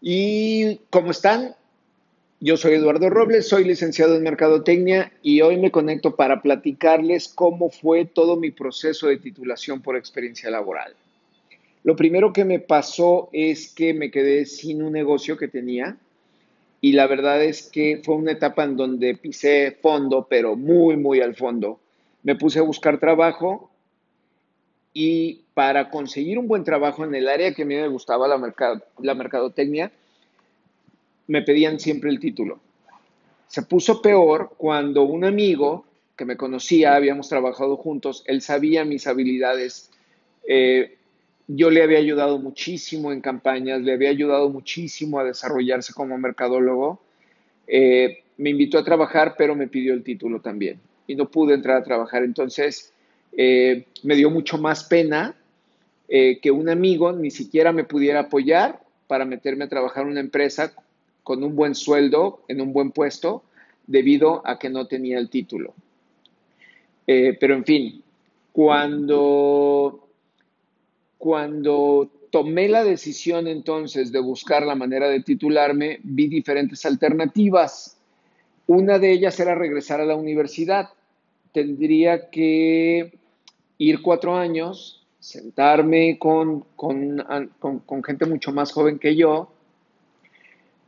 ¿Y cómo están? Yo soy Eduardo Robles, soy licenciado en Mercadotecnia y hoy me conecto para platicarles cómo fue todo mi proceso de titulación por experiencia laboral. Lo primero que me pasó es que me quedé sin un negocio que tenía y la verdad es que fue una etapa en donde pisé fondo, pero muy, muy al fondo. Me puse a buscar trabajo y para conseguir un buen trabajo en el área que a mí me gustaba, la, la mercadotecnia, me pedían siempre el título. Se puso peor cuando un amigo que me conocía, habíamos trabajado juntos, él sabía mis habilidades. Eh, yo le había ayudado muchísimo en campañas, le había ayudado muchísimo a desarrollarse como mercadólogo. Eh, me invitó a trabajar, pero me pidió el título también y no pude entrar a trabajar. Entonces, eh, me dio mucho más pena eh, que un amigo ni siquiera me pudiera apoyar para meterme a trabajar en una empresa con un buen sueldo, en un buen puesto, debido a que no tenía el título. Eh, pero en fin, cuando, cuando tomé la decisión entonces de buscar la manera de titularme, vi diferentes alternativas. Una de ellas era regresar a la universidad. Tendría que ir cuatro años, sentarme con, gente mucho más joven que yo,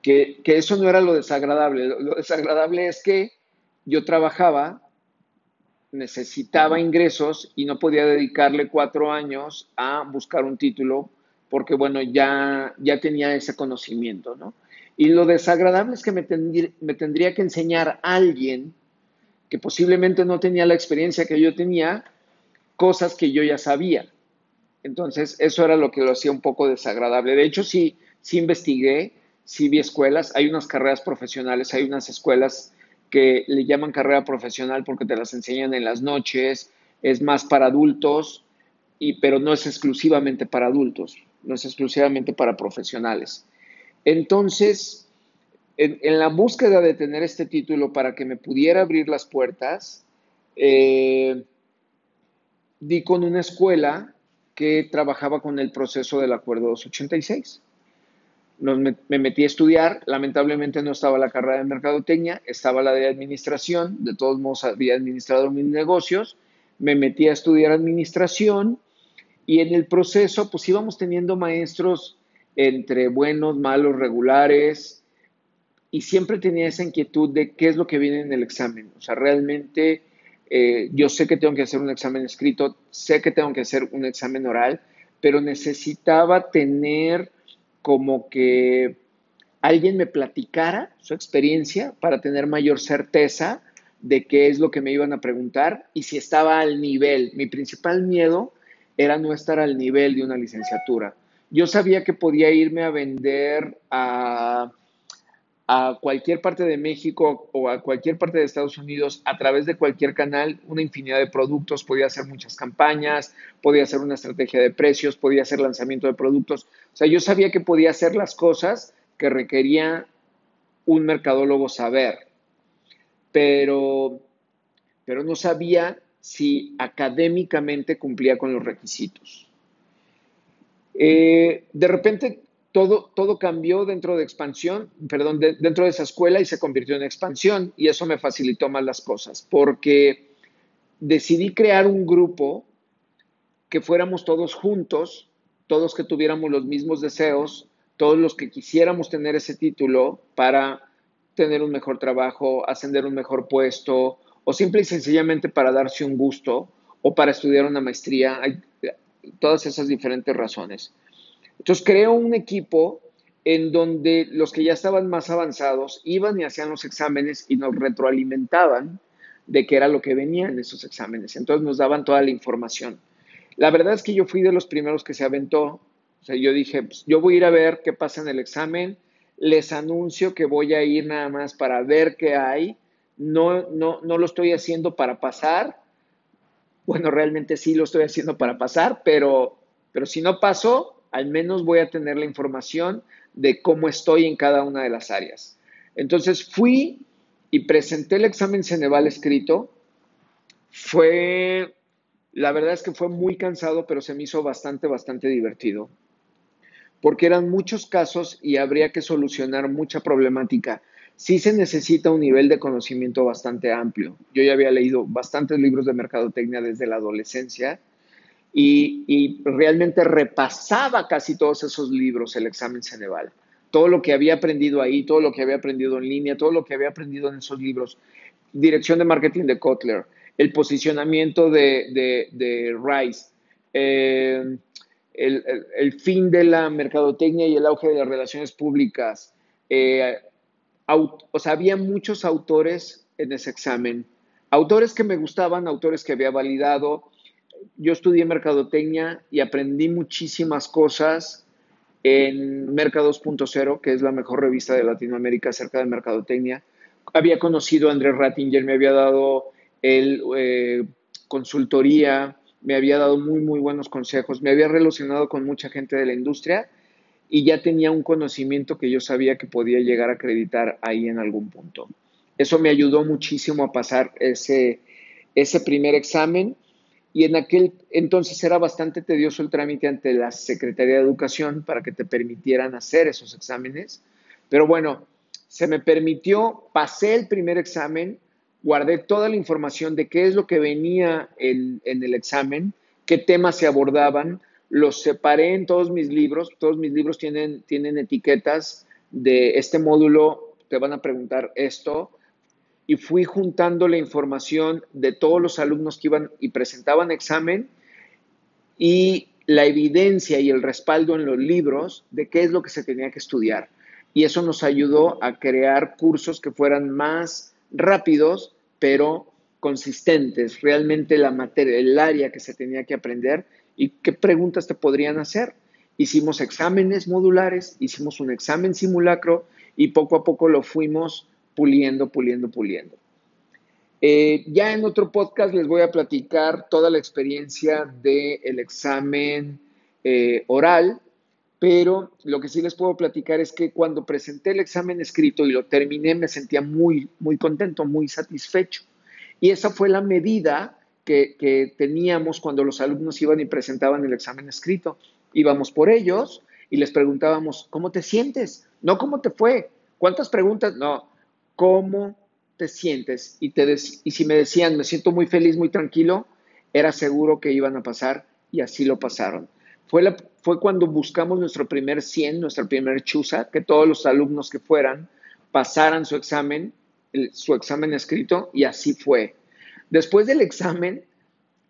que, eso no era lo desagradable. Lo, desagradable es que yo trabajaba, necesitaba ingresos y no podía dedicarle cuatro años a buscar un título porque, bueno, ya, ya tenía ese conocimiento, ¿no? Y lo desagradable es que me, me tendría que enseñar a alguien que posiblemente no tenía la experiencia que yo tenía cosas que yo ya sabía. Entonces, eso era lo que lo hacía un poco desagradable. De hecho, sí, sí investigué, sí vi escuelas, hay unas carreras profesionales, hay unas escuelas que le llaman carrera profesional porque te las enseñan en las noches, es más para adultos, y, pero no es exclusivamente para adultos, no es exclusivamente para profesionales. Entonces, en, la búsqueda de tener este título para que me pudiera abrir las puertas, eh, di con una escuela que trabajaba con el proceso del Acuerdo 286. me, metí a estudiar, lamentablemente no estaba la carrera de mercadotecnia, estaba la de administración, de todos modos había administrado mis negocios, me metí a estudiar administración y en el proceso pues íbamos teniendo maestros entre buenos, malos, regulares y siempre tenía esa inquietud de qué es lo que viene en el examen, o sea, realmente eh, yo sé que tengo que hacer un examen escrito, sé que tengo que hacer un examen oral, pero necesitaba tener como que alguien me platicara su experiencia para tener mayor certeza de qué es lo que me iban a preguntar y si estaba al nivel. Mi principal miedo era no estar al nivel de una licenciatura. Yo sabía que podía irme a vender a a cualquier parte de México o a cualquier parte de Estados Unidos a través de cualquier canal una infinidad de productos, podía hacer muchas campañas, podía hacer una estrategia de precios, podía hacer lanzamiento de productos. O sea, yo sabía que podía hacer las cosas que requería un mercadólogo saber, pero, pero no sabía si académicamente cumplía con los requisitos. Eh, de repente todo, todo cambió dentro de expansión, perdón, dentro de esa escuela y se convirtió en expansión y eso me facilitó más las cosas porque decidí crear un grupo que fuéramos todos juntos, todos que tuviéramos los mismos deseos, todos los que quisiéramos tener ese título para tener un mejor trabajo, ascender un mejor puesto o simple y sencillamente para darse un gusto o para estudiar una maestría, hay todas esas diferentes razones. Entonces creo un equipo en donde los que ya estaban más avanzados iban y hacían los exámenes y nos retroalimentaban de qué era lo que venía en esos exámenes. Entonces nos daban toda la información. La verdad es que yo fui de los primeros que se aventó. O sea, yo dije, pues, yo voy a ir a ver qué pasa en el examen. Les anuncio que voy a ir nada más para ver qué hay. No, no, no lo estoy haciendo para pasar. Bueno, realmente sí lo estoy haciendo para pasar, pero, pero si no paso, al menos voy a tener la información de cómo estoy en cada una de las áreas. Entonces fui y presenté el examen Ceneval escrito. Fue, la verdad es que fue muy cansado, pero se me hizo bastante, bastante divertido. porque eran muchos casos y habría que solucionar mucha problemática. Sí se necesita un nivel de conocimiento bastante amplio. Yo ya había leído bastantes libros de mercadotecnia desde la adolescencia y, realmente repasaba casi todos esos libros el examen Ceneval. Todo lo que había aprendido ahí, todo lo que había aprendido en línea, todo lo que había aprendido en esos libros. Dirección de marketing de Kotler, el posicionamiento de, de, Rice, eh, el, fin de la mercadotecnia y el auge de las relaciones públicas. Eh, o sea, había muchos autores en ese examen. Autores que me gustaban, autores que había validado. Yo estudié mercadotecnia y aprendí muchísimas cosas en Mercados.0, que es la mejor revista de Latinoamérica acerca de mercadotecnia. Había conocido a Andrés Rattinger, me había dado el eh, consultoría, me había dado muy, muy buenos consejos, me había relacionado con mucha gente de la industria y ya tenía un conocimiento que yo sabía que podía llegar a acreditar ahí en algún punto. Eso me ayudó muchísimo a pasar ese, ese primer examen y en aquel entonces era bastante tedioso el trámite ante la Secretaría de Educación para que te permitieran hacer esos exámenes. Pero bueno, se me permitió, pasé el primer examen, guardé toda la información de qué es lo que venía en, el examen, qué temas se abordaban, los separé en todos mis libros, todos mis libros tienen, tienen etiquetas de este módulo, te van a preguntar esto, y fui juntando la información de todos los alumnos que iban y presentaban examen y la evidencia y el respaldo en los libros de qué es lo que se tenía que estudiar. Y eso nos ayudó a crear cursos que fueran más rápidos, pero consistentes, realmente la materia, el área que se tenía que aprender y qué preguntas te podrían hacer. Hicimos exámenes modulares, hicimos un examen simulacro y poco a poco lo fuimos puliendo, puliendo, puliendo. Eh, ya en otro podcast les voy a platicar toda la experiencia del examen eh, oral pero lo que sí les puedo platicar es que cuando presenté el examen escrito y lo terminé, me sentía muy, muy contento, muy satisfecho. Y esa fue la medida que, teníamos cuando los alumnos iban y presentaban el examen escrito. Íbamos por ellos y les preguntábamos, ¿cómo te sientes? No, ¿cómo te fue? ¿Cuántas preguntas? No, ¿cómo te sientes? Y, si me decían, me siento muy feliz, muy tranquilo, era seguro que iban a pasar y así lo pasaron. Fue, fue cuando buscamos nuestro primer 100, nuestra primer chusa, que todos los alumnos que fueran pasaran su examen, su examen escrito, y así fue. Después del examen,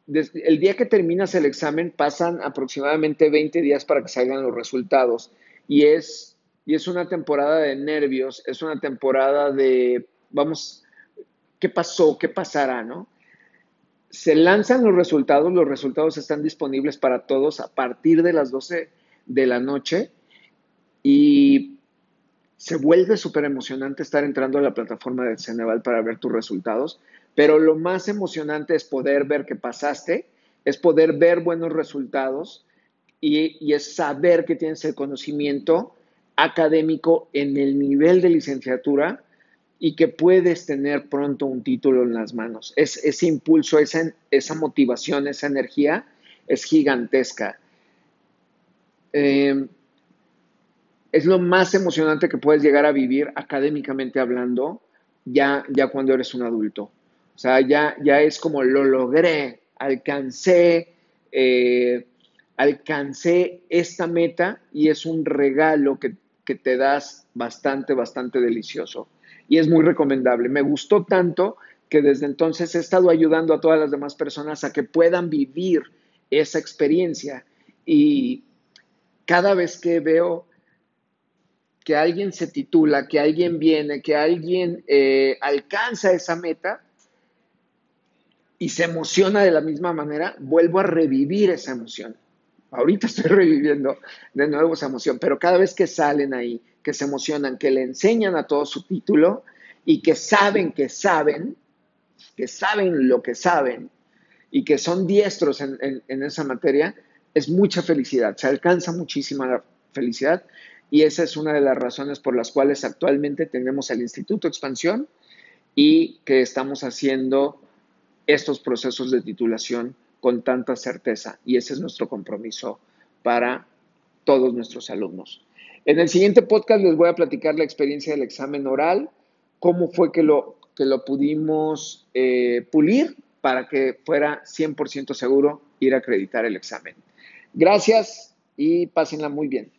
el día que terminas el examen, pasan aproximadamente 20 días para que salgan los resultados. Y es, y es una temporada de nervios, es una temporada de, vamos, ¿qué pasó? ¿Qué pasará? ¿No? se lanzan los resultados, los resultados están disponibles para todos a partir de las 12 de la noche y se vuelve súper emocionante estar entrando a la plataforma de Ceneval para ver tus resultados, pero lo más emocionante es poder ver que pasaste, es poder ver buenos resultados y, y es saber que tienes el conocimiento académico en el nivel de licenciatura y que puedes tener pronto un título en las manos. Es, ese impulso, esa, esa motivación, esa energía es gigantesca. Em, es lo más emocionante que puedes llegar a vivir académicamente hablando ya, ya cuando eres un adulto. O sea, ya, ya es como lo logré, alcancé, eh, alcancé esta meta y es un regalo que, que te das bastante, bastante delicioso y es muy recomendable. Me gustó tanto que desde entonces he estado ayudando a todas las demás personas a que puedan vivir esa experiencia y cada vez que veo que alguien se titula, que alguien viene, que alguien eh, alcanza esa meta y se emociona de la misma manera, vuelvo a revivir esa emoción. Ahorita estoy reviviendo de nuevo esa emoción, pero cada vez que salen ahí, que se emocionan, que le enseñan a todo su título y que saben que saben, que saben lo que saben y que son diestros en, esa materia, es mucha felicidad, se alcanza muchísima felicidad y esa es una de las razones por las cuales actualmente tenemos el Instituto Expansión y que estamos haciendo estos procesos de titulación con tanta certeza y ese es nuestro compromiso para todos nuestros alumnos. En el siguiente podcast les voy a platicar la experiencia del examen oral, cómo fue que lo, que lo pudimos eh, pulir para que fuera 100% seguro ir a acreditar el examen. Gracias y pásenla muy bien.